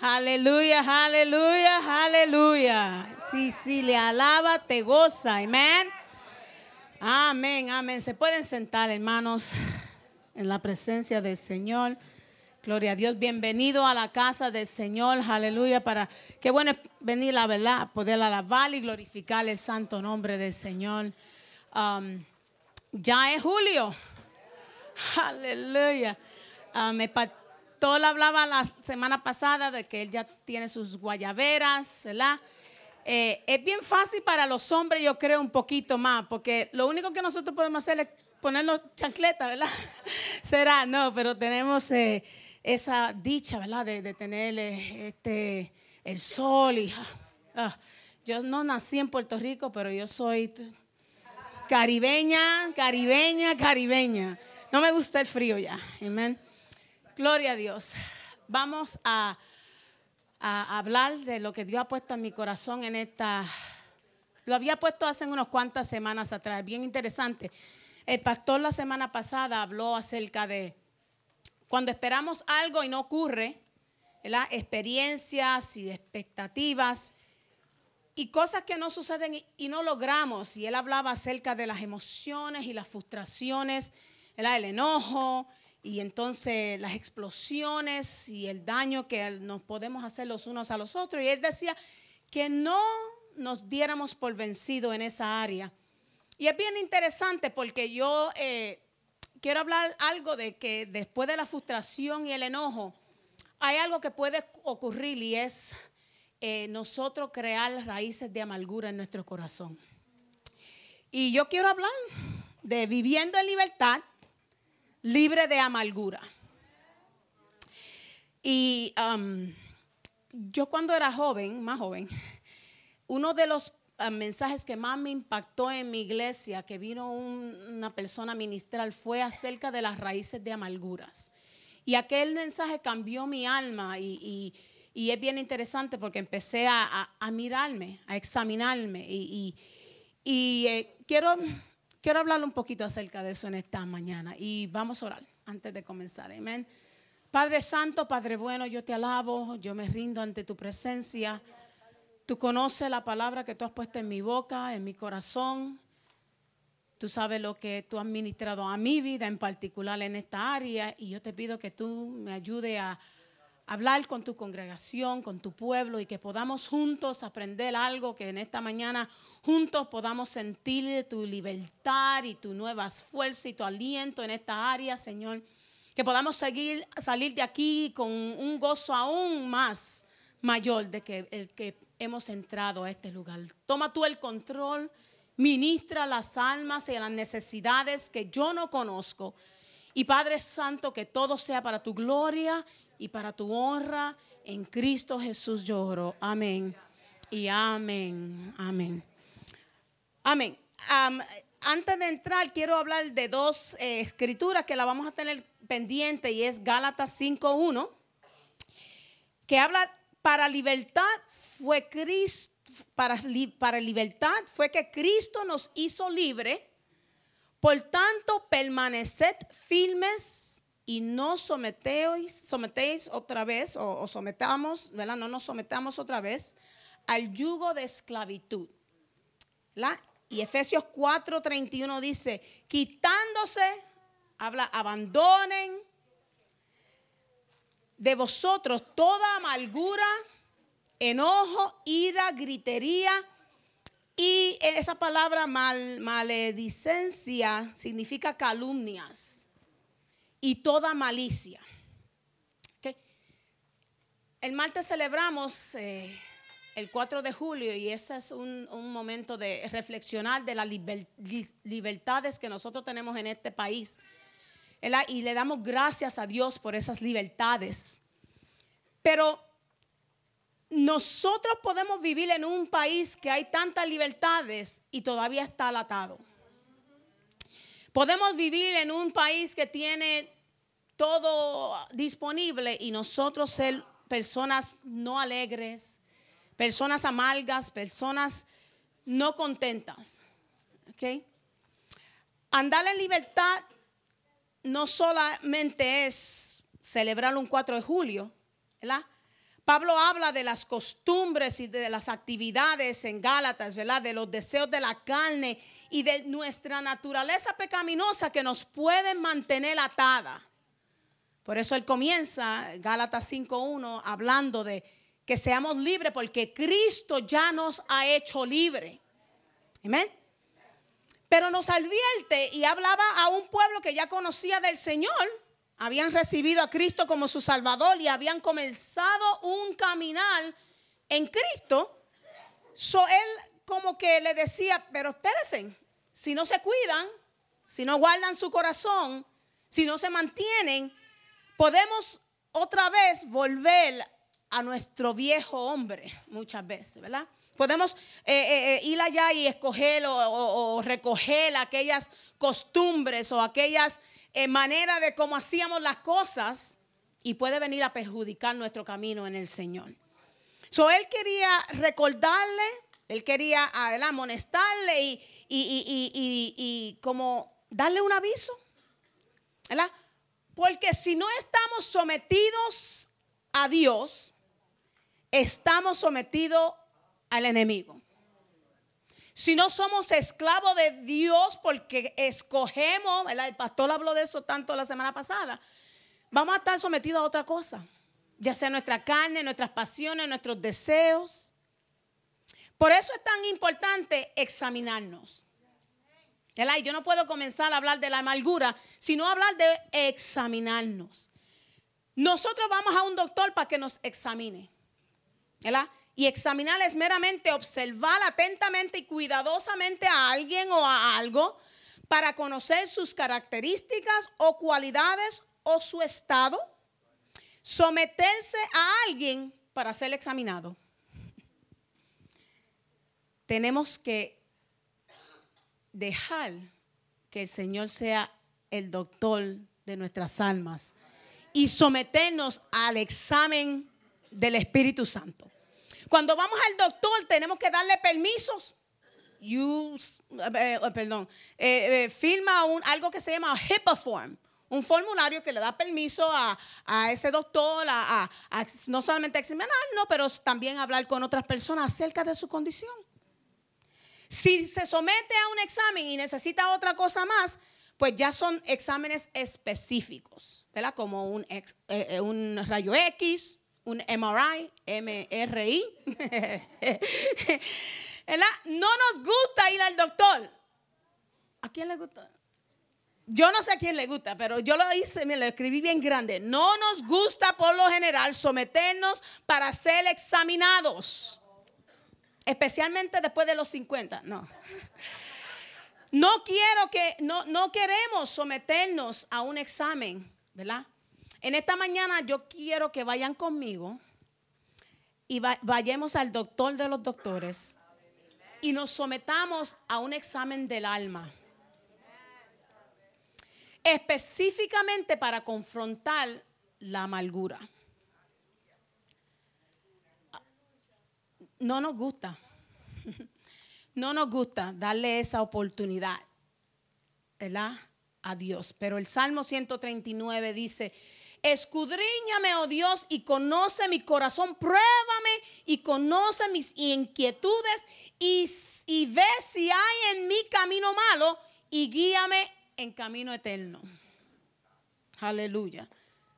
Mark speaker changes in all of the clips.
Speaker 1: Aleluya, aleluya, aleluya. Si, si le alaba, te goza. Amén. Amén, amén. Se pueden sentar, hermanos, en la presencia del Señor. Gloria a Dios. Bienvenido a la casa del Señor. Aleluya. Para qué bueno es venir, la verdad, poder alabar y glorificar el santo nombre del Señor. Um, ya es julio. Aleluya. Uh, Tol hablaba la semana pasada de que él ya tiene sus guayaberas, ¿verdad? Eh, es bien fácil para los hombres, yo creo, un poquito más, porque lo único que nosotros podemos hacer es ponernos chancletas, ¿verdad? Será, no, pero tenemos eh, esa dicha, ¿verdad? De, tener eh, este, el sol y... Ah, yo no nací en Puerto Rico, pero yo soy caribeña, caribeña, caribeña. No me gusta el frío ya, amén. Gloria a Dios. Vamos a, hablar de lo que Dios ha puesto en mi corazón en esta... Lo había puesto hace unas cuantas semanas atrás, bien interesante. El pastor la semana pasada habló acerca de cuando esperamos algo y no ocurre, las experiencias y expectativas y cosas que no suceden y, no logramos. Y él hablaba acerca de las emociones y las frustraciones, el enojo, y entonces las explosiones y el daño que nos podemos hacer los unos a los otros. Y él decía que no nos diéramos por vencido en esa área. Y es bien interesante porque yo eh, quiero hablar algo de que después de la frustración y el enojo, hay algo que puede ocurrir y es eh, nosotros crear raíces de amargura en nuestro corazón. Y yo quiero hablar de viviendo en libertad libre de amargura. Y um, yo cuando era joven, más joven, uno de los uh, mensajes que más me impactó en mi iglesia, que vino una persona ministral, fue acerca de las raíces de amarguras. Y aquel mensaje cambió mi alma y, es bien interesante porque empecé a, mirarme, a examinarme. Y, eh, quiero Quiero hablar un poquito acerca de eso en esta mañana y vamos a orar antes de comenzar. Amén. Padre Santo, Padre bueno, yo te alabo, yo me rindo ante tu presencia. Tú conoces la palabra que tú has puesto en mi boca, en mi corazón. Tú sabes lo que tú has ministrado a mi vida, en particular en esta área, y yo te pido que tú me ayudes a hablar con tu congregación, con tu pueblo y que podamos juntos aprender algo, que en esta mañana juntos podamos sentir tu libertad y tu nuevas fuerzas y tu aliento en esta área, Señor. Que podamos seguir, salir de aquí con un gozo aún más mayor de que el que hemos entrado a este lugar. Toma tú el control, ministra las almas y las necesidades que yo no conozco. Y Padre Santo, que todo sea para tu gloria y para tu honra. En Cristo Jesús lloro. Amén. Y amén. Amén. Amén. antes de entrar, quiero hablar de dos eh, escrituras que la vamos a tener pendiente y es Gálatas 5.1, que habla para libertad fue Cristo, para, para libertad fue que Cristo nos hizo libre. Por tanto, permaneced firmes y no sometéis, sometéis otra vez o, sometamos, ¿verdad? No nos sometamos otra vez al yugo de esclavitud. Y Efesios 4:31 dice, quitándose, habla, abandonen de vosotros toda amargura, enojo, ira, gritería. Y esa palabra mal, maledicencia significa calumnias y toda malicia. El martes celebramos eh, el 4 de julio y ese es un, momento de reflexionar de las libertades que nosotros tenemos en este país. Y le damos gracias a Dios por esas libertades. Pero nosotros podemos vivir en un país que hay tantas libertades y todavía está alatado. Podemos vivir en un país que tiene todo disponible y nosotros ser personas no alegres, personas amargas, personas no contentas. ¿Okay? Andar en libertad no solamente es celebrar un 4 de julio, ¿verdad? Pablo habla de las costumbres y de las actividades en Gálatas, ¿verdad? De los deseos de la carne y de nuestra naturaleza pecaminosa que nos pueden mantener atada. Por eso él comienza, Gálatas 5.1, hablando de que seamos libres porque Cristo ya nos ha hecho libre. Amén. Pero nos advierte y hablaba a un pueblo que ya conocía del Señor habían recibido a Cristo como su Salvador y habían comenzado un caminar en Cristo. So él como que le decía, pero espérense, si no se cuidan, si no guardan su corazón, si no se mantienen, podemos otra vez volver a nuestro viejo hombre muchas veces, ¿verdad? Podemos eh, eh, eh, ir allá y escoger o, recoger aquellas costumbres o aquellas maneras de cómo hacíamos las cosas y puede venir a perjudicar nuestro camino en el Señor. So, él quería recordarle, él quería amonestarle y, y, como darle un aviso, ¿verdad? Porque si no estamos sometidos a Dios, estamos sometidos al enemigo. Si no somos esclavos de Dios porque escogemos, el pastor habló de eso tanto la semana pasada, vamos a estar sometidos a otra cosa, ya sea nuestra carne, nuestras pasiones, nuestros deseos. Por eso es tan importante examinarnos. Yo no puedo comenzar a hablar de la amargura, sino hablar de examinarnos. Nosotros vamos a un doctor para que nos examine. ¿verdad? Y examinar es meramente observar atentamente y cuidadosamente a alguien o a algo para conocer sus características o cualidades o su estado. Someterse a alguien para ser examinado. Tenemos que dejar que el Señor sea el doctor de nuestras almas y someternos al examen del Espíritu Santo. Cuando vamos al doctor tenemos que darle permisos. Use, eh, eh, perdón, eh, firma un, algo que se llama HIPAA form, un formulario que le da permiso a, ese doctor a, no solamente examinar, no, pero también hablar con otras personas acerca de su condición. Si se somete a un examen y necesita otra cosa más, pues ya son exámenes específicos, ¿verdad? Como un, un rayo X, un MRI, MRI. no nos gusta ir al doctor. ¿A quién le gusta? Yo no sé a quién le gusta, pero yo lo hice, me lo escribí bien grande. No nos gusta por lo general someternos para ser examinados. Especialmente después de los 50. No. No quiero que, no, no queremos someternos a un examen, ¿verdad? En esta mañana yo quiero que vayan conmigo y vayamos al doctor de los doctores y nos sometamos a un examen del alma. Específicamente para confrontar la amargura. No nos gusta. No nos gusta darle esa oportunidad. ¿Verdad? A Dios. Pero el Salmo 139 dice, Escudriñame, oh Dios, y conoce mi corazón. Pruébame y conoce mis inquietudes y, y ve si hay en mi camino malo y guíame en camino eterno. Aleluya.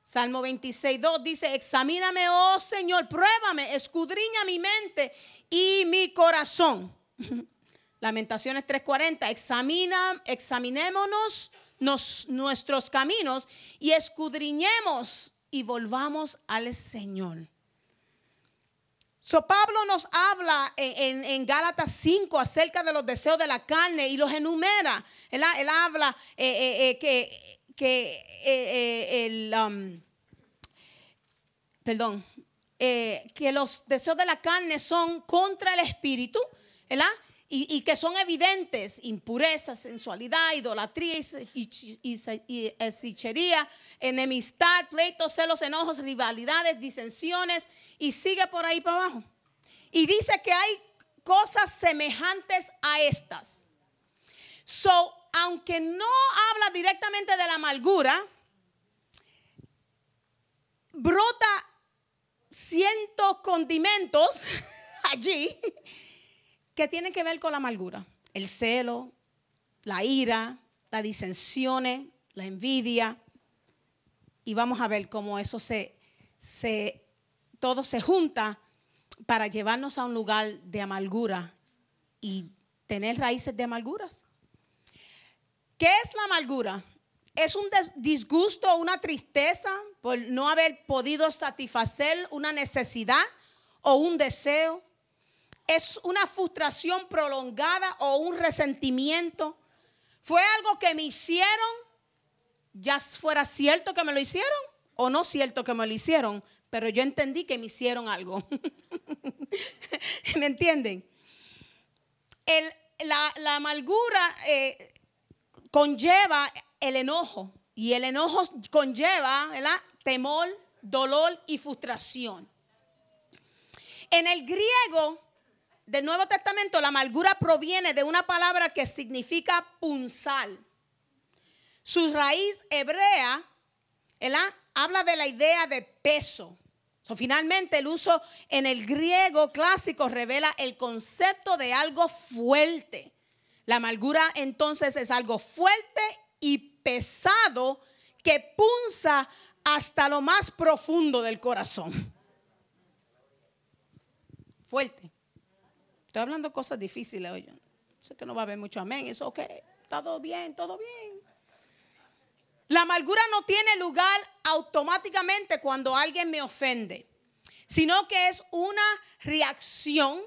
Speaker 1: Salmo 26, 2 dice, examíname, oh Señor, pruébame, escudriña mi mente y mi corazón. Lamentaciones 3:40, examina, examinémonos nuestros caminos y escudriñemos y volvamos al Señor. So Pablo nos habla en, Gálatas 5 acerca de los deseos de la carne y los enumera. Él, habla eh, eh, eh, que, que el, um, perdón, que los deseos de la carne son contra el espíritu, ¿verdad? Y, que son evidentes, impureza, sensualidad, idolatría y, y, enemistad, pleitos, celos, enojos, rivalidades, disensiones, y sigue por ahí para abajo. Y dice que hay cosas semejantes a estas. So, aunque no habla directamente de la amargura, brota cientos condimentos allí que tienen que ver con la amargura. El celo, la ira, las disensiones, la envidia. Y vamos a ver cómo eso se, se, todo se junta para llevarnos a un lugar de amargura y tener raíces de amarguras. ¿Qué es la amargura? Es un disgusto, una tristeza por no haber podido satisfacer una necesidad o un deseo. Es una frustración prolongada o un resentimiento. Fue algo que me hicieron, ya fuera cierto que me lo hicieron o no cierto que me lo hicieron, pero yo entendí que me hicieron algo. ¿Me entienden? la, amargura eh, conlleva el enojo y el enojo conlleva temor, dolor y frustración. En el griego del Nuevo Testamento la amargura proviene de una palabra que significa punzal. Su raíz hebrea habla de la idea de peso. finalmente el uso en el griego clásico revela el concepto de algo fuerte. La amargura entonces es algo fuerte y pesado que punza hasta lo más profundo del corazón. Fuerte. Estoy hablando cosas difíciles hoy. Sé que no va a haber mucho amén. Eso ok. Todo bien, todo bien. La amargura no tiene lugar automáticamente cuando alguien me ofende, sino que es una reacción,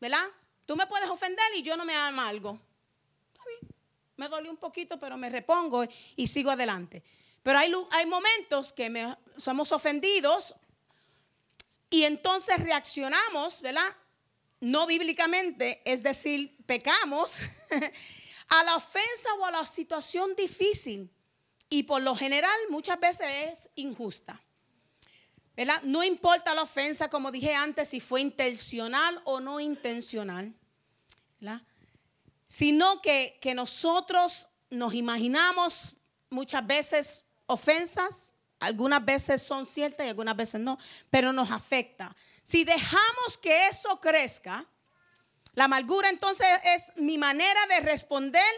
Speaker 1: ¿verdad? Tú me puedes ofender y yo no me algo me dolió un poquito, pero me repongo y sigo adelante. Pero hay, momentos que somos ofendidos y entonces reaccionamos, ¿verdad? No bíblicamente, es decir, pecamos a la ofensa o a la situación difícil. Y por lo general muchas veces es injusta. ¿verdad? No importa la ofensa, como dije antes, si fue intencional o no intencional. ¿verdad? sino que, nosotros nos imaginamos muchas veces ofensas, algunas veces son ciertas y algunas veces no, pero nos afecta. Si dejamos que eso crezca, la amargura entonces es mi manera de responder,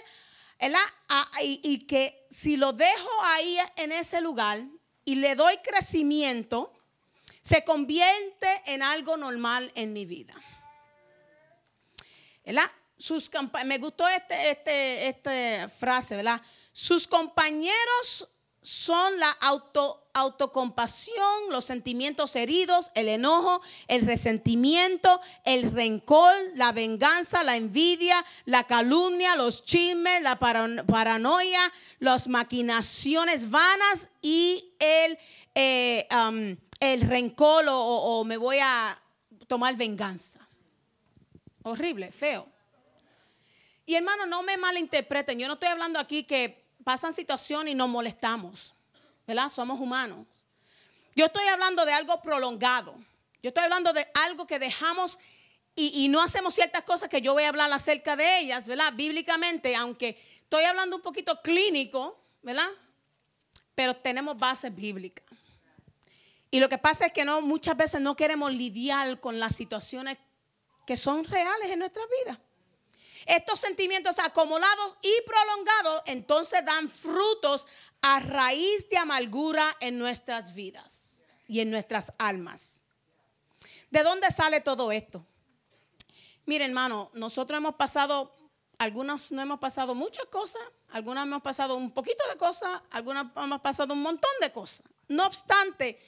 Speaker 1: y, y, que si lo dejo ahí en ese lugar y le doy crecimiento, se convierte en algo normal en mi vida. ¿Verdad? sus me gustó este, este, esta frase, ¿verdad? Sus compañeros son la auto, autocompasión, los sentimientos heridos, el enojo, el resentimiento, el rencor, la venganza, la envidia, la calumnia, los chismes, la paranoia, las maquinaciones vanas y el, eh, um, el rencor o me voy a tomar venganza. Horrible, feo. Y hermano, no me malinterpreten. Yo no estoy hablando aquí que pasan situaciones y nos molestamos. ¿Verdad? Somos humanos. Yo estoy hablando de algo prolongado. Yo estoy hablando de algo que dejamos y, no hacemos ciertas cosas que yo voy a hablar acerca de ellas, ¿verdad? Bíblicamente, aunque estoy hablando un poquito clínico, ¿verdad? Pero tenemos bases bíblicas. Y lo que pasa es que no, muchas veces no queremos lidiar con las situaciones que son reales en nuestra vida. Estos sentimientos acumulados y prolongados entonces dan frutos a raíz de amargura en nuestras vidas y en nuestras almas. ¿De dónde sale todo esto? Mire, hermano, nosotros hemos pasado, algunos no hemos pasado muchas cosas, algunos hemos pasado un poquito de cosas, algunos hemos pasado un montón de cosas. No obstante,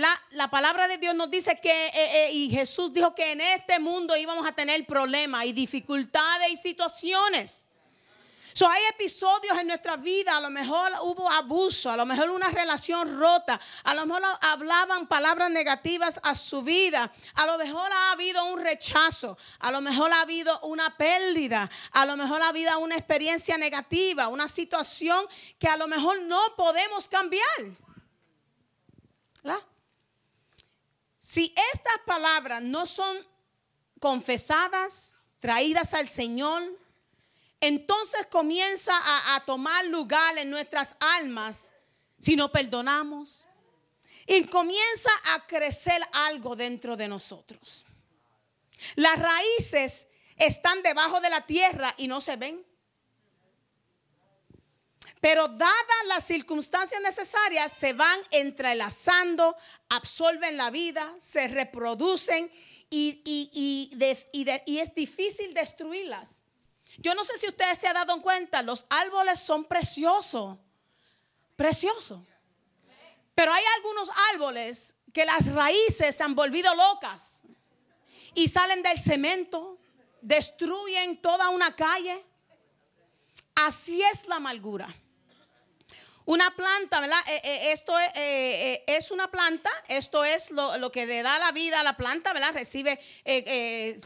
Speaker 1: la, palabra de Dios nos dice que, eh, eh, y Jesús dijo que en este mundo íbamos a tener problemas y dificultades y situaciones. So, hay episodios en nuestra vida, a lo mejor hubo abuso, a lo mejor una relación rota, a lo mejor hablaban palabras negativas a su vida, a lo mejor ha habido un rechazo, a lo mejor ha habido una pérdida, a lo mejor ha habido una experiencia negativa, una situación que a lo mejor no podemos cambiar. ¿verdad? Si estas palabras no son confesadas, traídas al Señor, entonces comienza a, tomar lugar en nuestras almas si no perdonamos, y comienza a crecer algo dentro de nosotros. Las raíces están debajo de la tierra y no se ven. Pero dadas las circunstancias necesarias, se van entrelazando, absorben la vida, se reproducen y, y, es difícil destruirlas. Yo no sé si ustedes se han dado cuenta, los árboles son preciosos, preciosos. Pero hay algunos árboles que las raíces se han volvido locas y salen del cemento, destruyen toda una calle. Así es la amargura. Una planta, ¿verdad? Eh, eh, esto eh, es una planta, esto es lo, que le da la vida a la planta, ¿verdad? Recibe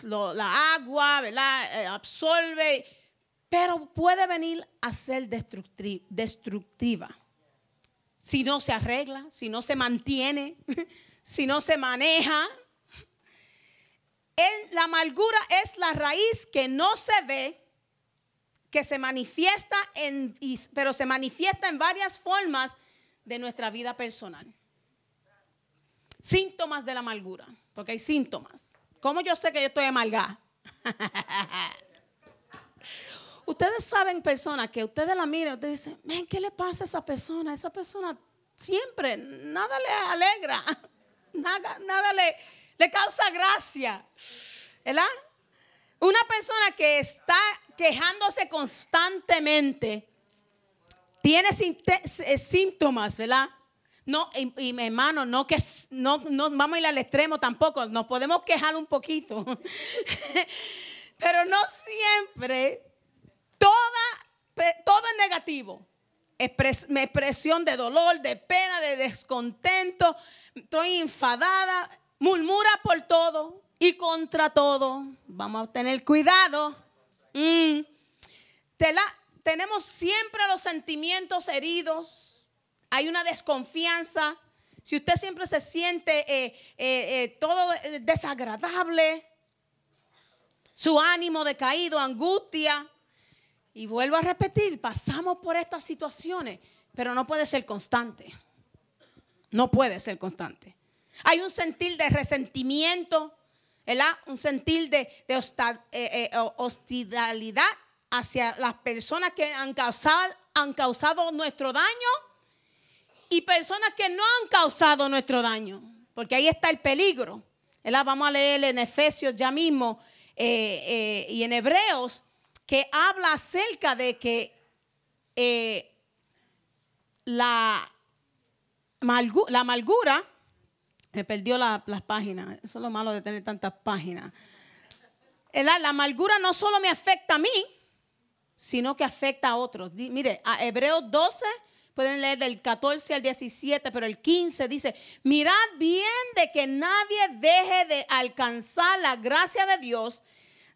Speaker 1: la agua, ¿verdad? absorbe, pero puede venir a ser destructiva. Si no se arregla, si no se mantiene, si no se maneja. la amargura es la raíz que no se ve que se manifiesta en, pero se manifiesta en varias formas de nuestra vida personal. Síntomas de la amargura, porque hay síntomas. ¿Cómo yo sé que yo estoy amargada? ustedes saben personas que ustedes la miran, ustedes dicen, ven, ¿qué le pasa a esa persona? Esa persona siempre, nada le alegra, nada, nada le, le causa gracia. ¿Verdad? Una persona que está quejándose constantemente tiene eh, síntomas, ¿verdad? No, y, mi hermano, no que no, no vamos a ir al extremo tampoco, nos podemos quejar un poquito. Pero no siempre toda, todo es negativo. expresión de dolor, de pena, de descontento, estoy enfadada, murmura por todo, y contra todo. Vamos a tener cuidado. Mm. tenemos siempre los sentimientos heridos. Hay una desconfianza. Si usted siempre se siente eh, eh, eh, todo desagradable, su ánimo decaído, angustia. Y vuelvo a repetir, pasamos por estas situaciones, pero no puede ser constante. No puede ser constante. Hay un sentir de resentimiento, un sentir de, eh, eh, hostilidad hacia las personas que han causado, han causado nuestro daño y personas que no han causado nuestro daño, porque ahí está el peligro. Vamos a leer en Efesios ya mismo eh, y en Hebreos que habla acerca de que la, la amargura me perdió las páginas. Eso es lo malo de tener tantas páginas. La amargura no solo me afecta a mí, sino que afecta a otros. Mire, a Hebreos 12, pueden leer del 14 al 17, pero el 15 dice, mirad bien de que nadie deje de alcanzar la gracia de Dios,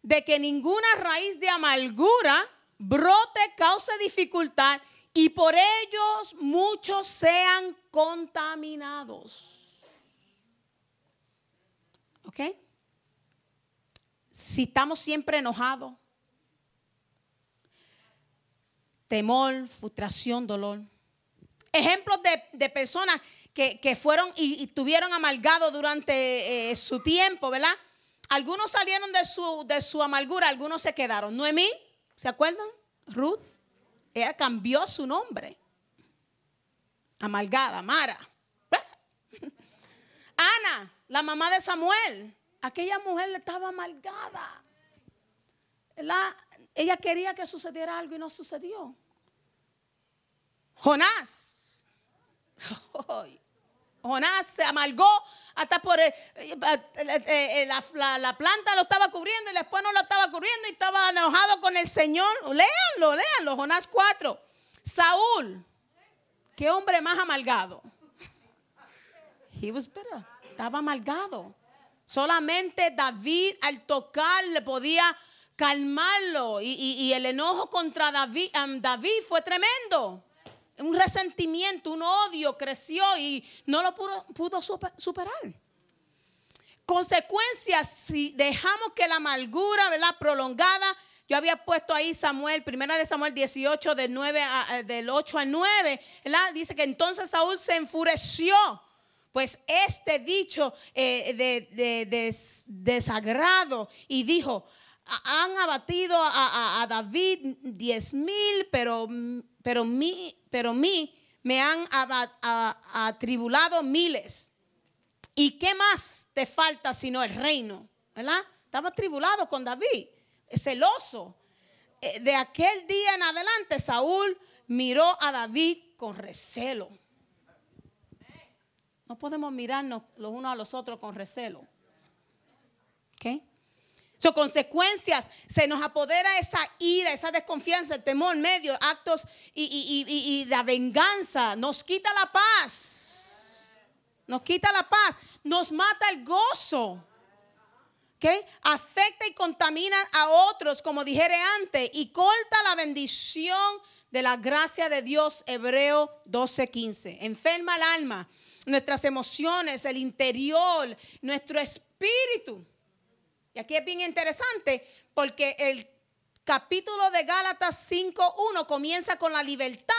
Speaker 1: de que ninguna raíz de amargura brote, cause dificultad y por ellos muchos sean contaminados. ¿Ok? Si estamos siempre enojados, temor, frustración, dolor. Ejemplos de, personas que, fueron y, tuvieron amargado durante eh, su tiempo, ¿verdad? Algunos salieron de su, de su amargura, algunos se quedaron. Noemí, ¿se acuerdan? Ruth, ella cambió su nombre. Amargada, Mara. Ana, la mamá de Samuel, aquella mujer estaba amargada. ella quería que sucediera algo y no sucedió. Jonás. Jonás se amargó hasta por el, eh, eh, eh, la, planta lo estaba cubriendo y después no lo estaba cubriendo y estaba enojado con el Señor. Léanlo, léanlo, Jonás 4. Saúl, qué hombre más amargado. He was bitter estaba amargado. Solamente David al tocar le podía calmarlo y, el enojo contra David, David fue tremendo. Un resentimiento, un odio creció y no lo pudo, superar. Consecuencias, si dejamos que la amargura, ¿verdad? Prolongada, yo había puesto ahí Samuel, primera de Samuel 18, del, 9 del 8 al 9, ¿verdad? Dice que entonces Saúl se enfureció pues este dicho eh, de, desagrado y dijo, han abatido a, David diez mil, pero, pero, mí, pero me han atribulado miles. ¿Y qué más te falta sino el reino? ¿Verdad? Estaba atribulado con David, celoso. Eh, de aquel día en adelante, Saúl miró a David con recelo. No podemos mirarnos los unos a los otros con recelo. ¿Ok? Son consecuencias, se nos apodera esa ira, esa desconfianza, el temor, medio, actos y, y la venganza. Nos quita la paz. Nos quita la paz. Nos mata el gozo. ¿Okay? Afecta y contamina a otros, como dijere antes, y corta la bendición de la gracia de Dios, Hebreo 12:15. Enferma el alma, nuestras emociones, el interior, nuestro espíritu. Y aquí es bien interesante porque el capítulo de Gálatas 5:1 comienza con la libertad.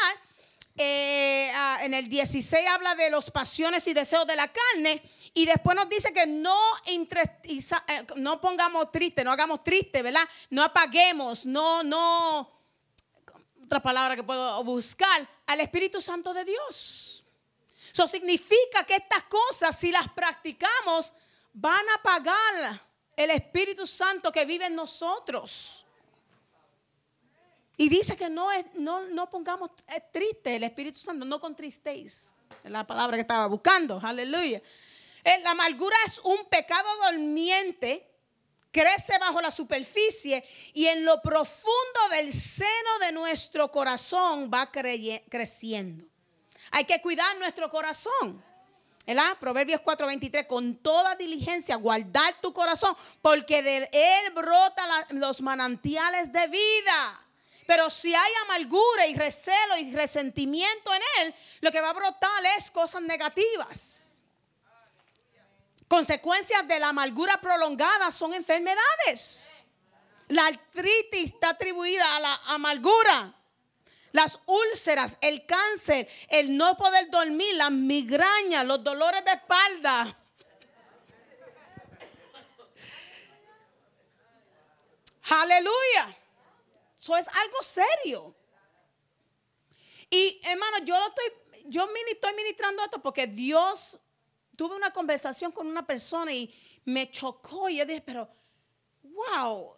Speaker 1: Eh, ah, en el 16 habla de las pasiones y deseos de la carne y después nos dice que no, eh, no pongamos triste, no hagamos triste, ¿verdad? No apaguemos, no, no, otra palabra que puedo buscar, al Espíritu Santo de Dios. Eso significa que estas cosas, si las practicamos, van a apagar el Espíritu Santo que vive en nosotros. Y dice que no, es, no, no pongamos triste el Espíritu Santo, no contristéis. Es la palabra que estaba buscando. Aleluya. Eh, la amargura es un pecado dormiente, crece bajo la superficie y en lo profundo del seno de nuestro corazón va creciendo. Hay que cuidar nuestro corazón. ¿verdad? Proverbios 4:23, con toda diligencia guardar tu corazón, porque de él brota los manantiales de vida. Pero si hay amargura y recelo y resentimiento en él, lo que va a brotar es cosas negativas. Consecuencias de la amargura prolongada son enfermedades. La artritis está atribuida a la amargura las úlceras, el cáncer, el no poder dormir, las migrañas, los dolores de espalda. Aleluya. Eso es algo serio. Y hermano, yo lo estoy, yo estoy ministrando esto porque Dios tuve una conversación con una persona y me chocó y yo dije, pero wow,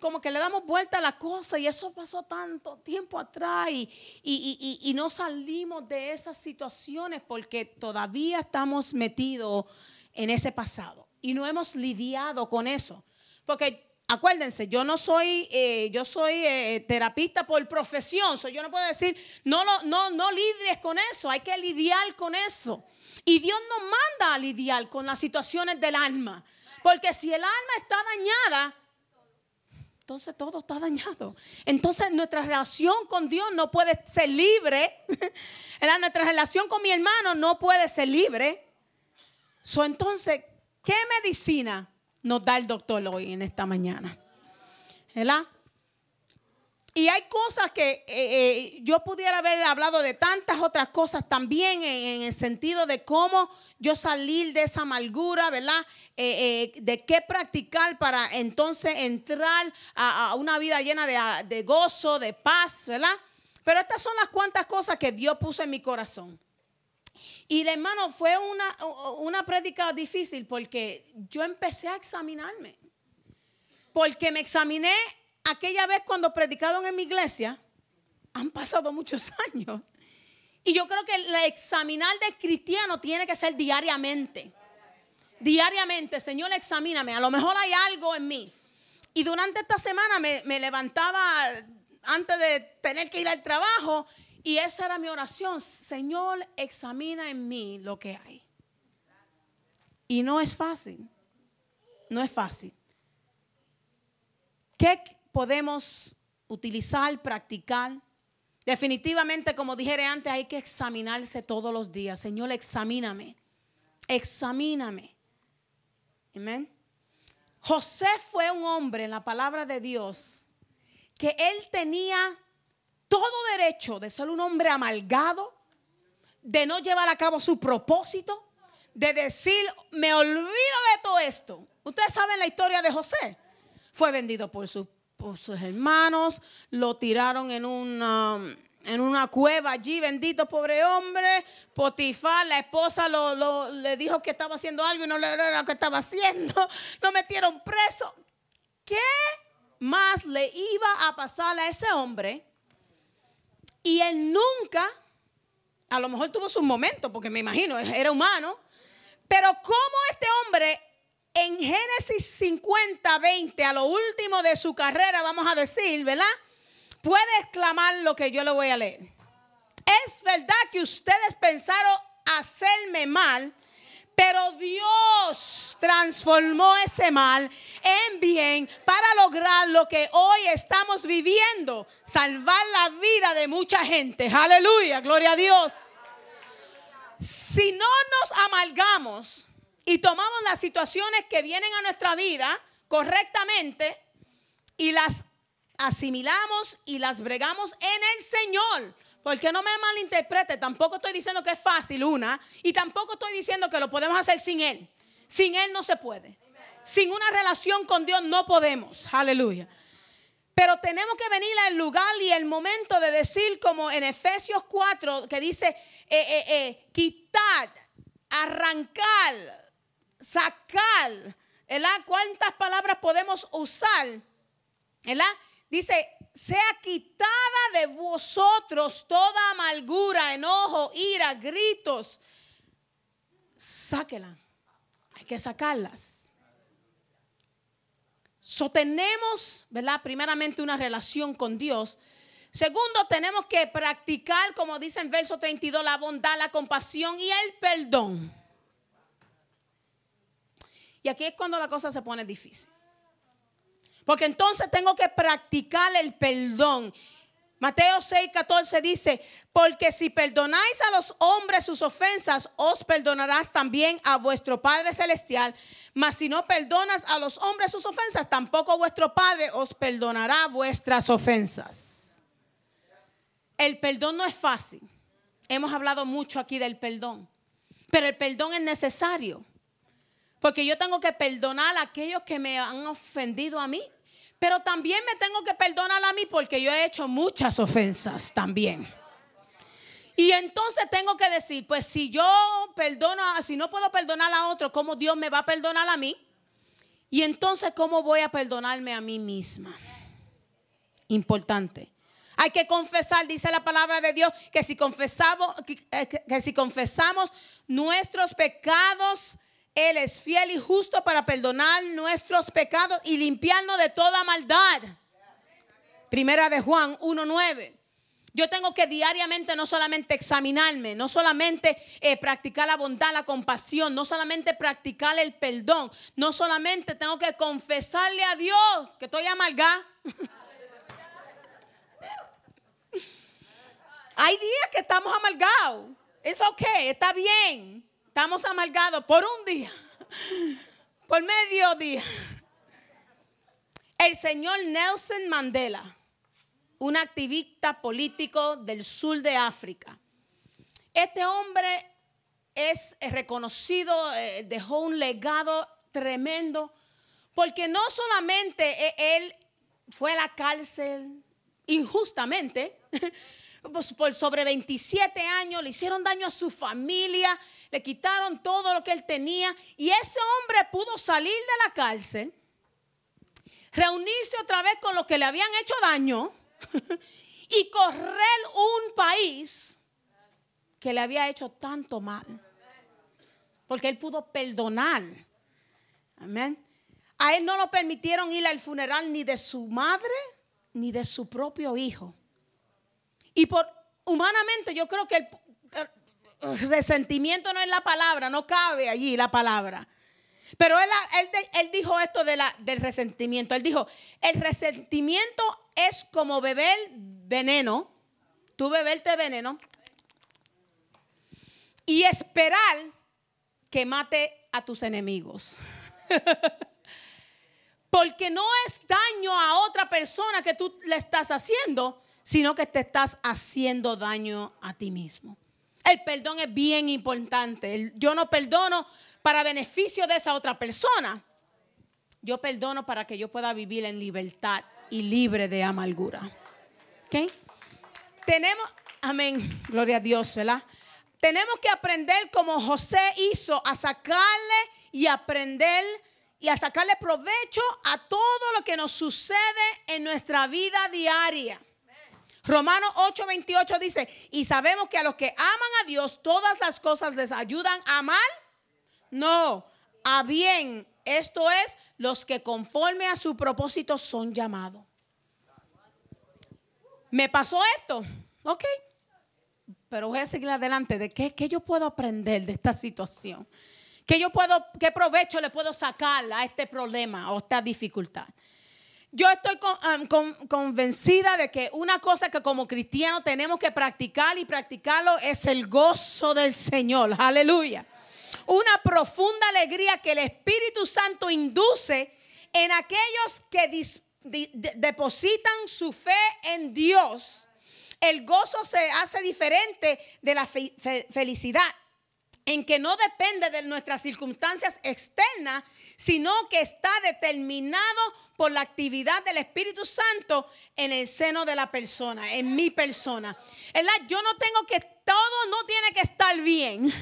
Speaker 1: como que le damos vuelta a la cosa y eso pasó tanto tiempo atrás y, no salimos de esas situaciones porque todavía estamos metidos en ese pasado y no hemos lidiado con eso. Porque acuérdense, yo no soy, eh, yo soy eh, terapista por profesión, yo no puedo decir, no, no, no, no lidies con eso, hay que lidiar con eso. Y Dios nos manda a lidiar con las situaciones del alma. Porque si el alma está dañada, entonces todo está dañado. Entonces nuestra relación con Dios no puede ser libre. nuestra relación con mi hermano no puede ser libre. Entonces, ¿qué medicina nos da el doctor hoy en esta mañana? ¿Verdad? Y hay cosas que eh, eh, yo pudiera haber hablado de tantas otras cosas también en, el sentido de cómo yo salir de esa amargura, ¿verdad? Eh, de qué practicar para entonces entrar a, una vida llena de, gozo, de paz, ¿verdad? Pero estas son las cuantas cosas que Dios puso en mi corazón. Y hermano, fue una, una prédica difícil porque yo empecé a examinarme. Porque me examiné aquella vez cuando predicaron en mi iglesia, han pasado muchos años. Y yo creo que el examinar del cristiano tiene que ser diariamente. Diariamente, Señor, examíname. A lo mejor hay algo en mí. Y durante esta semana me, me levantaba antes de tener que ir al trabajo y esa era mi oración. Señor, examina en mí lo que hay. Y no es fácil. No es fácil. ¿Qué podemos utilizar, practicar. Definitivamente, como dijere antes, hay que examinarse todos los días. Señor, examíname. Examíname. Amén. José fue un hombre en la palabra de Dios que él tenía todo derecho de ser un hombre amalgado, de no llevar a cabo su propósito, de decir, me olvido de todo esto. Ustedes saben la historia de José. Fue vendido por, sus hermanos, lo tiraron en una, en una cueva allí, bendito pobre hombre. Potifar, la esposa le dijo que estaba haciendo algo y no le era lo que estaba haciendo. Lo metieron preso. ¿Qué más le iba a pasar a ese hombre? Y él nunca, a lo mejor tuvo su momento, porque me imagino, era humano, pero cómo este hombre en Génesis 50, 20, a lo último de su carrera, vamos a decir, ¿verdad? Puede exclamar lo que yo le voy a leer. Es verdad que ustedes pensaron hacerme mal, pero Dios transformó ese mal en bien para lograr lo que hoy estamos viviendo, salvar la vida de mucha gente. Aleluya, gloria a Dios. Si no nos amalgamos y tomamos las situaciones que vienen a nuestra vida correctamente y las asimilamos y las bregamos en el Señor, porque no me malinterprete, tampoco estoy diciendo que es fácil una y tampoco estoy diciendo que lo podemos hacer sin Él. Sin Él no se puede. Sin una relación con Dios no podemos. Aleluya. Pero tenemos que venir al lugar y el momento de decir, como en Efesios 4, que dice, eh, eh, eh, quitar, arrancar, sacar, ¿verdad? ¿Cuántas palabras podemos usar? ¿Verdad? Dice, sea quitada de vosotros toda amargura, enojo, ira, gritos. Sáquela. Hay que sacarlas. Sostenemos, ¿verdad? Primeramente una relación con Dios. Segundo, tenemos que practicar, como dice en verso 32, la bondad, la compasión y el perdón. Y aquí es cuando la cosa se pone difícil. Porque entonces tengo que practicar el perdón. Mateo 6, 14 dice, porque si perdonáis a los hombres sus ofensas, os perdonarás también a vuestro Padre Celestial. Mas si no perdonas a los hombres sus ofensas, tampoco vuestro Padre os perdonará vuestras ofensas. El perdón no es fácil. Hemos hablado mucho aquí del perdón. Pero el perdón es necesario. Porque yo tengo que perdonar a aquellos que me han ofendido a mí. Pero también me tengo que perdonar a mí porque yo he hecho muchas ofensas también. Y entonces tengo que decir, pues si yo perdono, si no puedo perdonar a otro, ¿cómo Dios me va a perdonar a mí? Y entonces, ¿cómo voy a perdonarme a mí misma? Importante. Hay que confesar, dice la palabra de Dios, que si confesamos, que, eh, que si confesamos nuestros pecados, él es fiel y justo para perdonar nuestros pecados y limpiarnos de toda maldad. Primera de Juan 1.9. Yo tengo que diariamente no solamente examinarme, no solamente eh, practicar la bondad, la compasión, no solamente practicar el perdón, no solamente tengo que confesarle a Dios que estoy amargada. Hay días que estamos amargados. Es ok, está bien. Estamos amargados por un día, por medio día. El señor Nelson Mandela, un activista político del sur de África. Este hombre es reconocido, eh, dejó un legado tremendo, porque no solamente e, él fue a la cárcel injustamente, por sobre 27 años, le hicieron daño a su familia, le quitaron todo lo que él tenía y ese hombre pudo salir de la cárcel, reunirse otra vez con los que le habían hecho daño y correr un país que le había hecho tanto mal. Porque él pudo perdonar. Amén. A él no lo permitieron ir al funeral ni de su madre ni de su propio hijo. Y por humanamente yo creo que el, resentimiento no es la palabra, no cabe allí la palabra. Pero él, él, dijo esto del resentimiento. Él dijo, el resentimiento es como beber veneno, tú beberte veneno, y esperar que mate a tus enemigos. Porque no es daño a otra persona que tú le estás haciendo, sino que te estás haciendo daño a ti mismo. El perdón es bien importante. Yo no perdono para beneficio de esa otra persona. Yo perdono para que yo pueda vivir en libertad y libre de amargura. ¿Ok? Tenemos, amén, gloria a Dios, ¿verdad? Tenemos que aprender como José hizo a sacarle y aprender y a sacarle provecho a todo lo que nos sucede en nuestra vida diaria. Romanos 8:28 dice, y sabemos que a los que aman a Dios todas las cosas les ayudan a mal. No, a bien. Esto es, los que conforme a su propósito son llamados. Me pasó esto, ok, pero voy a seguir adelante. ¿De qué, qué yo puedo aprender de esta situación? ¿Qué yo puedo, qué provecho le puedo sacar a este problema o esta dificultad? Yo estoy convencida de que una cosa que como cristianos tenemos que practicar y practicarlo es el gozo del Señor. Aleluya. Una profunda alegría que el Espíritu Santo induce en aquellos que depositan su fe en Dios. El gozo se hace diferente de la felicidad en que no depende de nuestras circunstancias externas, sino que está determinado por la actividad del Espíritu Santo en el seno de la persona, en mi persona. Yo no tengo que, todo no tiene que estar bien.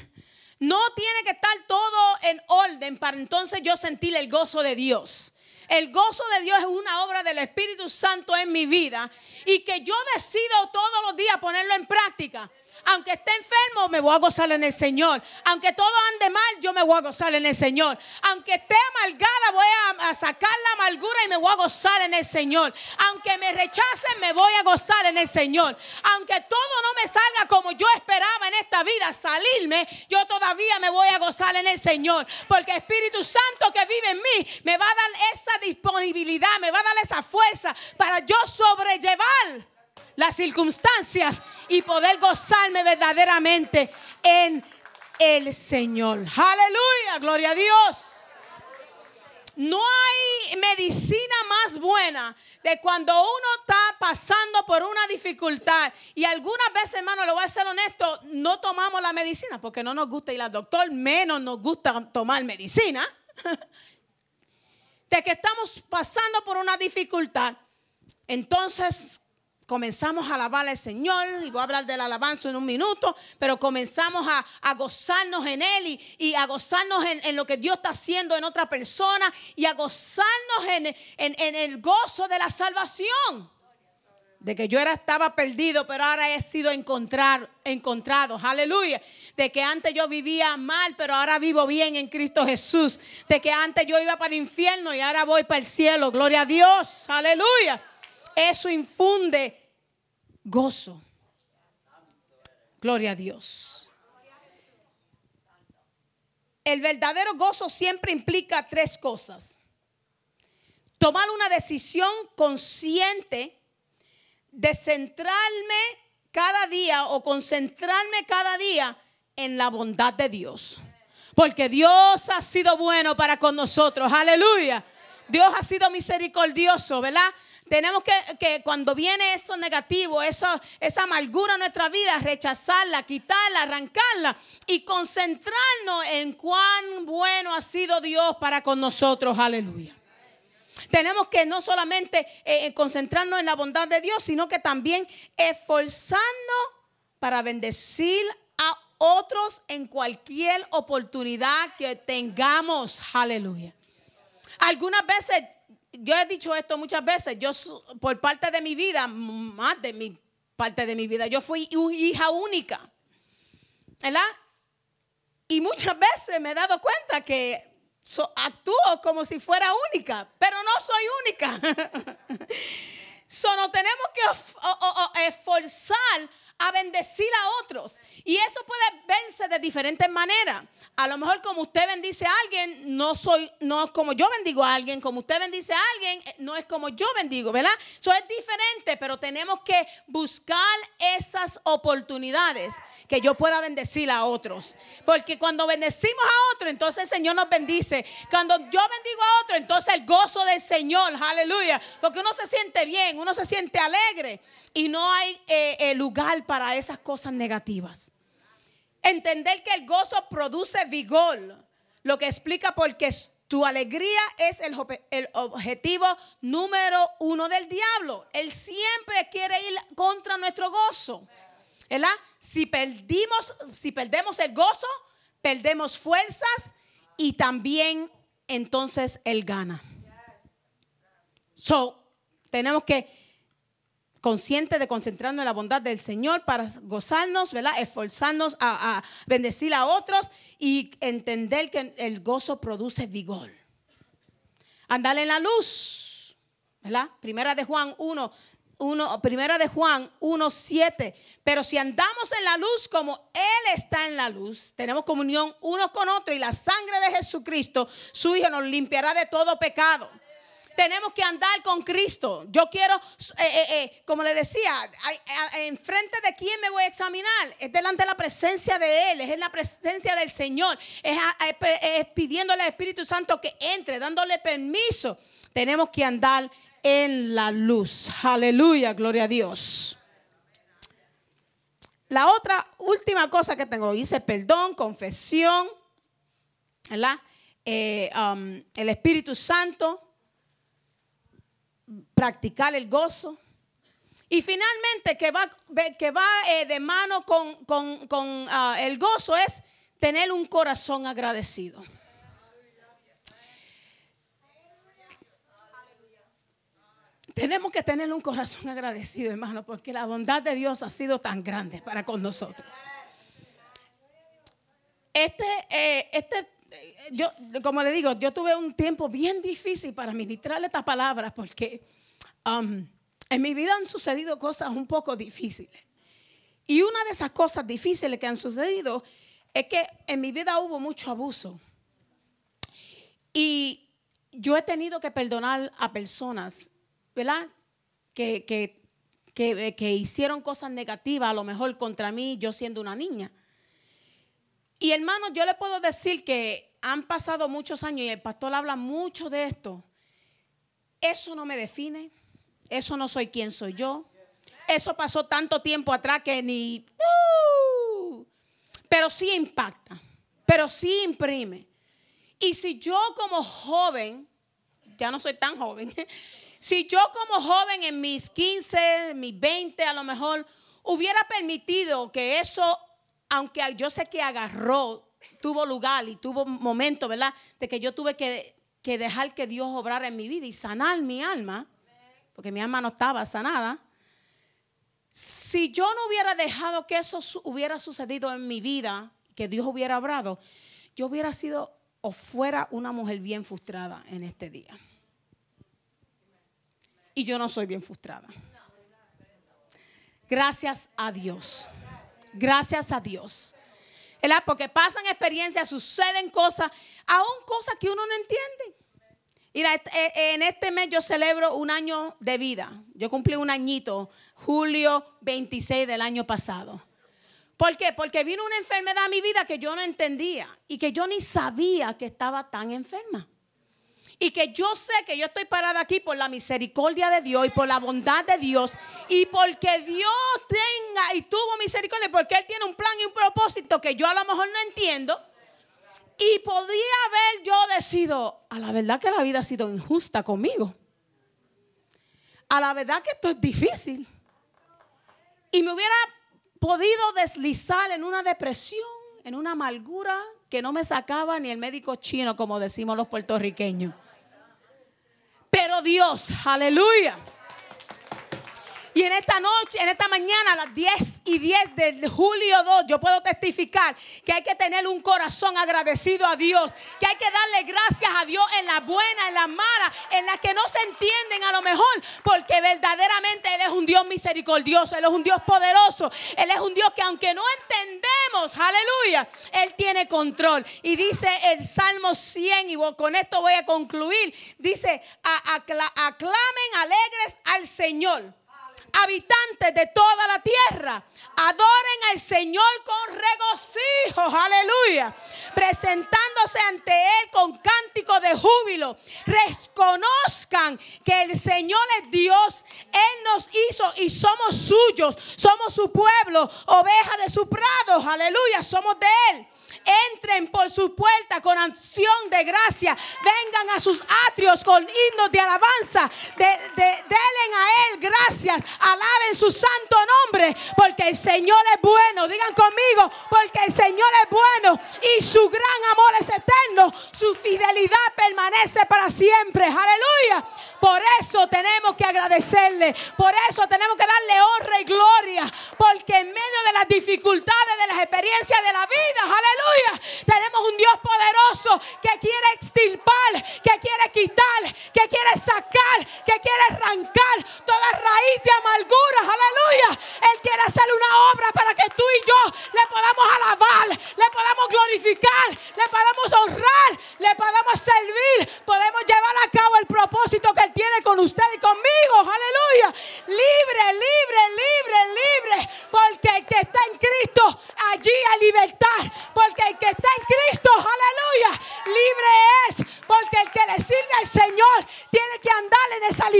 Speaker 1: No tiene que estar todo en orden para entonces yo sentir el gozo de Dios. El gozo de Dios es una obra del Espíritu Santo en mi vida y que yo decido todos los días ponerlo en práctica. Aunque esté enfermo, me voy a gozar en el Señor. Aunque todo ande mal, yo me voy a gozar en el Señor. Aunque esté amargada, voy a, sacar la amargura y me voy a gozar en el Señor. Aunque me rechacen, me voy a gozar en el Señor. Aunque todo no me salga como yo esperaba en esta vida salirme, yo todavía me voy a gozar en el Señor. Porque Espíritu Santo que vive en mí me va a dar esa disponibilidad, me va a dar esa fuerza para yo sobrellevar las circunstancias y poder gozarme verdaderamente en el Señor. Aleluya, gloria a Dios. No hay medicina más buena de cuando uno está pasando por una dificultad. Y algunas veces, hermano, le voy a ser honesto, no tomamos la medicina porque no nos gusta ir al doctor, menos nos gusta tomar medicina. De que estamos pasando por una dificultad. Entonces comenzamos a alabar al Señor, y voy a hablar del alabanza en un minuto, pero comenzamos a, gozarnos en Él y, a gozarnos en, lo que Dios está haciendo en otra persona y a gozarnos en, el gozo de la salvación. De que yo era, estaba perdido, pero ahora he sido encontrar, encontrado. Aleluya. De que antes yo vivía mal, pero ahora vivo bien en Cristo Jesús. De que antes yo iba para el infierno y ahora voy para el cielo. Gloria a Dios. Aleluya eso infunde gozo. Gloria a Dios. El verdadero gozo siempre implica tres cosas. Tomar una decisión consciente de centrarme cada día o concentrarme cada día en la bondad de Dios. Porque Dios ha sido bueno para con nosotros. Aleluya. Dios ha sido misericordioso, ¿verdad? Tenemos que, cuando viene eso negativo, eso, esa amargura en nuestra vida, rechazarla, quitarla, arrancarla y concentrarnos en cuán bueno ha sido Dios para con nosotros. Aleluya. Tenemos que no solamente eh, eh, concentrarnos en la bondad de Dios, sino que también esforzarnos para bendecir a otros en cualquier oportunidad que tengamos. Aleluya. Algunas veces yo he dicho esto muchas veces, yo por parte de mi vida, más de mi parte de mi vida, yo fui hija única. ¿Verdad? Y muchas veces me he dado cuenta que actúo como si fuera única, pero no soy única. Solo tenemos que esforzar a bendecir a otros. Y eso puede verse de diferentes maneras. A lo mejor como usted bendice a alguien, no soy, no es como yo bendigo a alguien, como usted bendice a alguien, eh, no es como yo bendigo, ¿verdad? Eso es diferente, pero tenemos que buscar esas oportunidades que yo pueda bendecir a otros. Porque cuando bendecimos a otro, entonces el Señor nos bendice. Cuando yo bendigo a otro, entonces el gozo del Señor, aleluya. Porque uno se siente bien, uno se siente alegre y no hay eh, eh, lugar para esas cosas negativas. Entender que el gozo produce vigor, lo que explica porque tu alegría es el, el, objetivo número uno del diablo. Él siempre quiere ir contra nuestro gozo. ¿Verdad? Si perdimos, si perdemos el gozo, perdemos fuerzas y también entonces Él gana. So, tenemos que consciente de concentrarnos en la bondad del Señor para gozarnos, ¿verdad? Esforzarnos a, bendecir a otros y entender que el gozo produce vigor. Andar en la luz, ¿verdad? Primera de Juan 1, 1, primera de Juan 1, 7. Pero si andamos en la luz como Él está en la luz, tenemos comunión uno con otro y la sangre de Jesucristo, su Hijo, nos limpiará de todo pecado. Tenemos que andar con Cristo. Yo quiero, eh, eh, eh, como le decía, enfrente de quién me voy a examinar. Es delante de la presencia de Él, es en la presencia del Señor. Es, es pidiéndole al Espíritu Santo que entre, dándole permiso. Tenemos que andar en la luz. Aleluya, gloria a Dios. La otra última cosa que tengo, dice perdón, confesión, ¿verdad? Um, el Espíritu Santo, practicar el gozo. Y finalmente, que va, que va eh, de mano con, ah, el gozo es tener un corazón agradecido. Tenemos que tener un corazón agradecido, hermano, porque la bondad de Dios ha sido tan grande para con nosotros. Este, eh, este, yo, como le digo, yo tuve un tiempo bien difícil para ministrarle estas palabras porque um, en mi vida han sucedido cosas un poco difíciles. Y una de esas cosas difíciles que han sucedido es que en mi vida hubo mucho abuso. Y yo he tenido que perdonar a personas ¿verdad? Que, que, hicieron cosas negativas a lo mejor contra mí, yo siendo una niña. Y hermano, yo le puedo decir que han pasado muchos años y el pastor habla mucho de esto. Eso no me define, eso no soy quien soy yo. Eso pasó tanto tiempo atrás que ni... Uh, pero sí impacta, pero sí imprime. Y si yo como joven, ya no soy tan joven, si yo como joven en mis 15, mis 20 a lo mejor, hubiera permitido que eso, aunque yo sé que agarró, tuvo lugar y tuvo momento, ¿verdad? De que yo tuve que, que dejar que Dios obrara en mi vida y sanar mi alma, porque mi alma no estaba sanada. Si yo no hubiera dejado que eso hubiera sucedido en mi vida, que Dios hubiera obrado, yo hubiera sido o fuera una mujer bien frustrada en este día y yo no soy bien frustrada. Gracias a Dios. Gracias a Dios. ¿Verdad? Porque pasan experiencias, suceden cosas, aún cosas que uno no entiende. Mira, eh, eh, en este mes yo celebro un año de vida. Yo cumplí un añito, julio 26 del año pasado. ¿Por qué? Porque vino una enfermedad a mi vida que yo no entendía y que yo ni sabía que estaba tan enferma. Y que yo sé que yo estoy parada aquí por la misericordia de Dios y por la bondad de Dios. Y porque Dios tenga y tuvo misericordia, porque Él tiene un plan y un propósito que yo a lo mejor no entiendo. Y podría haber yo decidido, a la verdad que la vida ha sido injusta conmigo. A la verdad que esto es difícil. Y me hubiera podido deslizar en una depresión, en una amargura que no me sacaba ni el médico chino, como decimos los puertorriqueños. Dios, aleluya. Y en esta noche, en esta mañana, a las 10 y 10 de julio 2, yo puedo testificar que hay que tener un corazón agradecido a Dios, que hay que darle gracias a Dios en la buena, en la mala, en las que no se entienden a lo mejor, porque verdaderamente Él es un Dios misericordioso, Él es un Dios poderoso, Él es un Dios que aunque no entendemos, aleluya, Él tiene control. Y dice el Salmo 100, y con esto voy a concluir, dice, aclamen alegres al Señor habitantes de toda la tierra, adoren al Señor con regocijo, aleluya, presentándose ante Él con cántico de júbilo. Reconozcan que el Señor es Dios, Él nos hizo y somos suyos, somos su pueblo, oveja de su prado, aleluya, somos de Él entren por su puerta con acción de gracia, vengan a sus atrios con himnos de alabanza, de, a Él gracias, alaben su santo nombre, porque el Señor es bueno, digan conmigo, porque el Señor es bueno y su gran amor es eterno, su fidelidad permanece para siempre, aleluya. Por eso tenemos que agradecerle, por eso tenemos que darle honra y gloria, porque en medio de las dificultades, de las experiencias de la vida, aleluya tenemos un Dios poderoso que quiere extirpar, que quiere quitar, que quiere sacar, que quiere arrancar toda raíz de amargura. Aleluya. Él quiere hacer una obra para que tú y yo le podamos alabar, le podamos glorificar, le podamos honrar, le podamos servir, podemos llevar a cabo el propósito que Él tiene con usted y conmigo. Aleluya. Libre, libre, libre, libre. Porque el que está en Cristo, allí hay libertad. Porque el que está en Cristo, aleluya, libre es. Porque el que le sirve al Señor tiene que andar en esa libertad.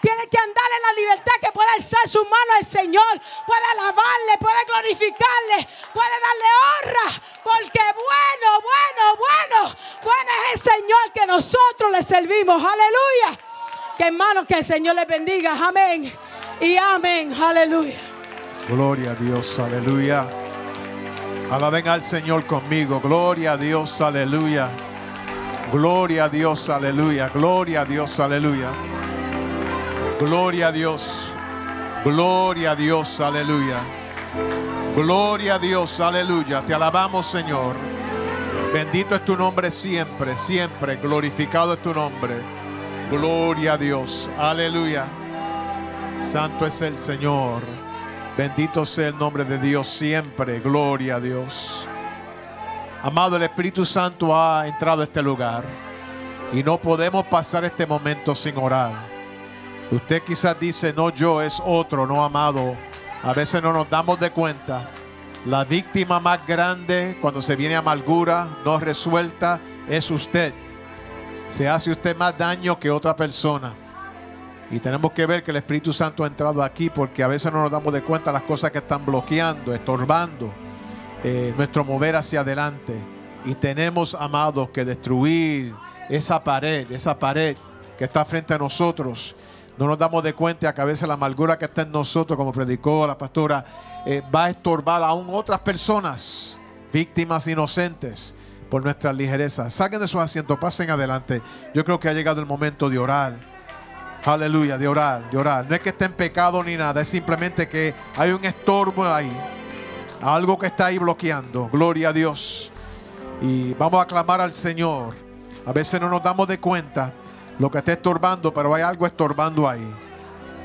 Speaker 1: Tiene que andar en la libertad que puede alzar su mano al Señor. Puede alabarle, puede glorificarle, puede darle honra. Porque bueno, bueno, bueno, bueno es el Señor que nosotros le servimos. Aleluya. Que hermanos, que el Señor le bendiga. Amén. Y amén. Aleluya.
Speaker 2: Gloria a Dios. Aleluya. Alaben al Señor conmigo. Gloria a Dios, aleluya. Gloria a Dios, aleluya. Gloria a Dios, aleluya. Gloria a Dios. Gloria a Dios, aleluya. Gloria a Dios, aleluya. Te alabamos, Señor. Bendito es tu nombre siempre, siempre. Glorificado es tu nombre. Gloria a Dios, aleluya. Santo es el Señor. Bendito sea el nombre de Dios siempre. Gloria a Dios. Amado, el Espíritu Santo ha entrado a este lugar y no podemos pasar este momento sin orar. Usted quizás dice, no yo, es otro, no amado. A veces no nos damos de cuenta. La víctima más grande cuando se viene amargura no resuelta es usted. Se hace usted más daño que otra persona. Y tenemos que ver que el Espíritu Santo ha entrado aquí porque a veces no nos damos de cuenta las cosas que están bloqueando, estorbando eh, nuestro mover hacia adelante. Y tenemos, amados, que destruir esa pared, esa pared que está frente a nosotros. No nos damos de cuenta que a veces la amargura que está en nosotros, como predicó la pastora, eh, va a estorbar aún otras personas, víctimas inocentes, por nuestra ligereza. Saquen de sus asientos, pasen adelante. Yo creo que ha llegado el momento de orar Aleluya, de orar, de orar. No es que esté en pecado ni nada, es simplemente que hay un estorbo ahí. Algo que está ahí bloqueando. Gloria a Dios. Y vamos a clamar al Señor. A veces no nos damos de cuenta lo que está estorbando, pero hay algo estorbando ahí.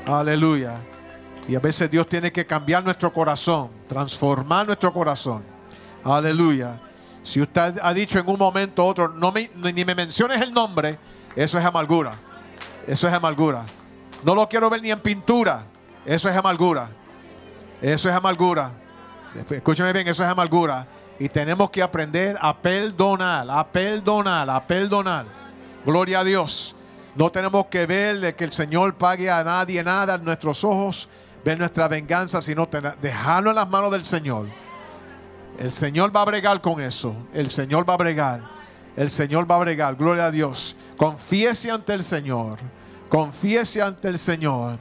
Speaker 2: Aleluya. Y a veces Dios tiene que cambiar nuestro corazón, transformar nuestro corazón. Aleluya. Si usted ha dicho en un momento u otro, no me, ni me menciones el nombre, eso es amargura. Eso es amargura. No lo quiero ver ni en pintura. Eso es amargura. Eso es amargura. Escúchame bien, eso es amargura. Y tenemos que aprender a perdonar, a perdonar, a perdonar. Gloria a Dios. No tenemos que ver de que el Señor pague a nadie nada en nuestros ojos, ver nuestra venganza, sino dejarlo en las manos del Señor. El Señor va a bregar con eso. El Señor va a bregar. El Señor va a bregar. Gloria a Dios. Confiese ante el Señor. Confiese ante el Señor.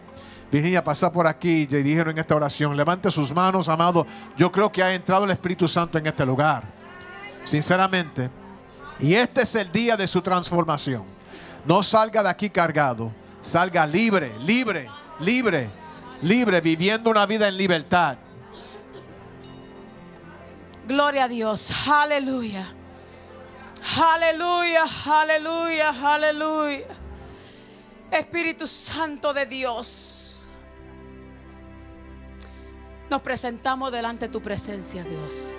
Speaker 2: Virginia, pasa por aquí y dijeron en esta oración, levante sus manos, amado. Yo creo que ha entrado el Espíritu Santo en este lugar. Sinceramente. Y este es el día de su transformación. No salga de aquí cargado. Salga libre, libre, libre, libre, viviendo una vida en libertad.
Speaker 1: Gloria a Dios. Aleluya. Aleluya, aleluya, aleluya. Espíritu Santo de Dios. Nos presentamos delante de tu presencia, Dios.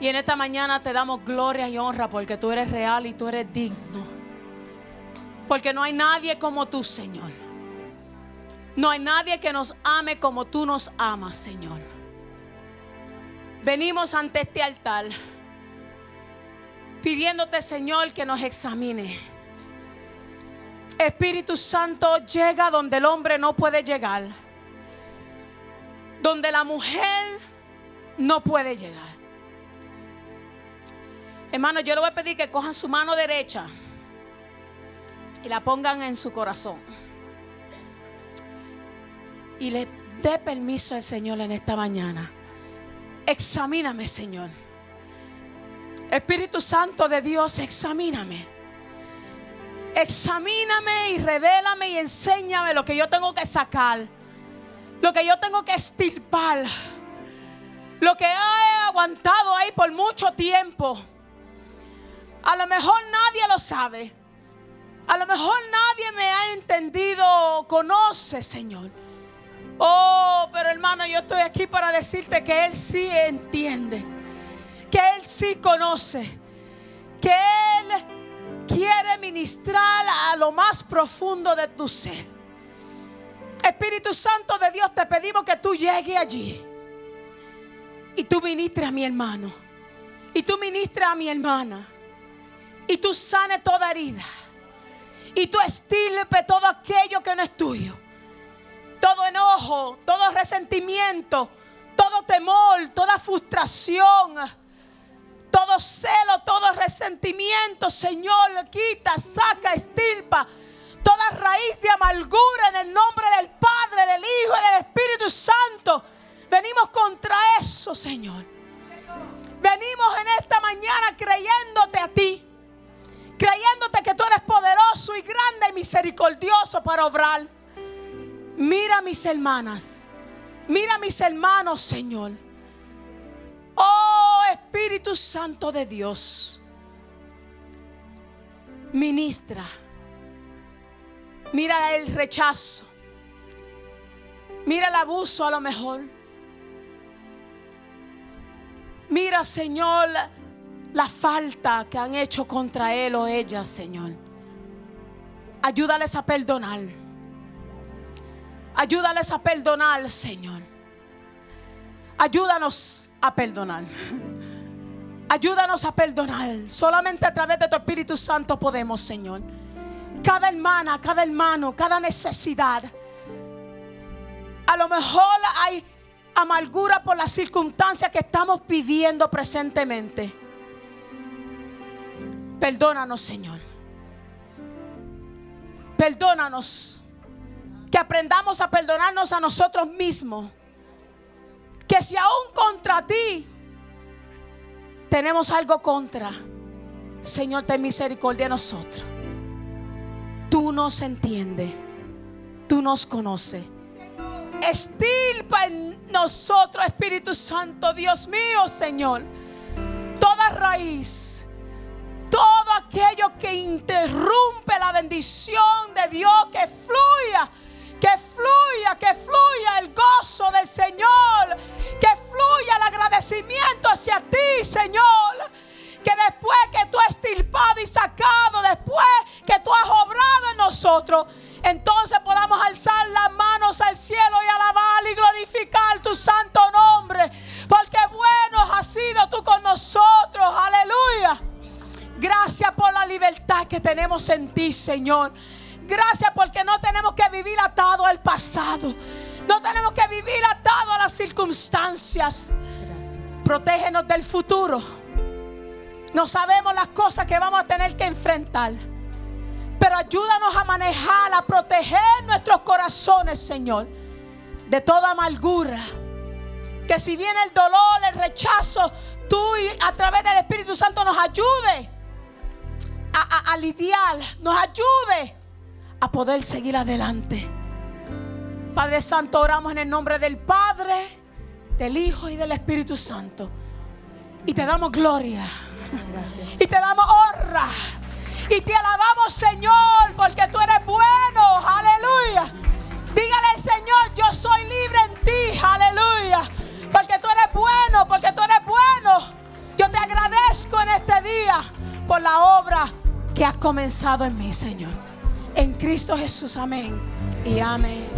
Speaker 1: Y en esta mañana te damos gloria y honra porque tú eres real y tú eres digno. Porque no hay nadie como tú, Señor. No hay nadie que nos ame como tú nos amas, Señor. Venimos ante este altar pidiéndote, Señor, que nos examine. Espíritu Santo llega donde el hombre no puede llegar. Donde la mujer no puede llegar. Hermano, yo le voy a pedir que cojan su mano derecha y la pongan en su corazón. Y le dé permiso al Señor en esta mañana. Examíname, Señor. Espíritu Santo de Dios, examíname. Examíname y revélame y enséñame lo que yo tengo que sacar. Lo que yo tengo que estirpar. Lo que he aguantado ahí por mucho tiempo. A lo mejor nadie lo sabe. A lo mejor nadie me ha entendido, conoce, Señor. Oh, pero hermano, yo estoy aquí para decirte que Él sí entiende. Que Él sí conoce. Que Él quiere ministrar a lo más profundo de tu ser. Espíritu Santo de Dios, te pedimos que tú llegues allí. Y tú ministres a mi hermano. Y tú ministres a mi hermana. Y tú sane toda herida. Y tú estirpe todo aquello que no es tuyo. Todo enojo, todo resentimiento, todo temor, toda frustración, todo celo, todo resentimiento, Señor, quita, saca, estirpa toda raíz de amargura en el nombre del Padre, del Hijo y del Espíritu Santo. Venimos contra eso, Señor. Venimos en esta mañana creyéndote a ti creyéndote que tú eres poderoso y grande y misericordioso para obrar. Mira mis hermanas, mira mis hermanos, Señor. Oh Espíritu Santo de Dios, ministra. Mira el rechazo. Mira el abuso a lo mejor. Mira, Señor, falta que han hecho contra él o ella, Señor. Ayúdales a perdonar. Ayúdales a perdonar, Señor. Ayúdanos a perdonar. Ayúdanos a perdonar. Solamente a través de tu Espíritu Santo podemos, Señor. Cada hermana, cada hermano, cada necesidad. A lo mejor hay amargura por las circunstancias que estamos pidiendo presentemente. Perdónanos, Señor. Perdónanos. Que aprendamos a perdonarnos a nosotros mismos. Que si aún contra ti tenemos algo contra, Señor, ten misericordia de nosotros. Tú nos entiendes. Tú nos conoces. Estilpa en nosotros, Espíritu Santo, Dios mío, Señor. Toda raíz todo aquello que interrumpe la bendición de Dios, que fluya, que fluya, que fluya el gozo del Señor, que fluya el agradecimiento hacia ti, Señor. Que después que tú has estirpado y sacado, después que tú has obrado en nosotros, entonces podamos alzar las manos al cielo y alabar y glorificar tu santo nombre. Porque bueno has sido tú con nosotros. Aleluya. Gracias por la libertad que tenemos en ti, Señor. Gracias porque no tenemos que vivir atado al pasado. No tenemos que vivir atado a las circunstancias. Protégenos del futuro. No sabemos las cosas que vamos a tener que enfrentar. Pero ayúdanos a manejar, a proteger nuestros corazones, Señor, de toda amargura. Que si viene el dolor, el rechazo, tú a través del Espíritu Santo nos ayude a, lidiar, nos ayude a poder seguir adelante. Padre Santo, oramos en el nombre del Padre, del Hijo y del Espíritu Santo. Y te damos gloria. Y te damos honra. Y te alabamos, Señor, porque tú eres bueno. Aleluya. Dígale, Señor, yo soy libre en ti. Aleluya. Porque tú eres bueno, porque tú eres bueno. Yo te agradezco en este día por la obra que has comenzado en mí, Señor. En Cristo Jesús, amén y amén.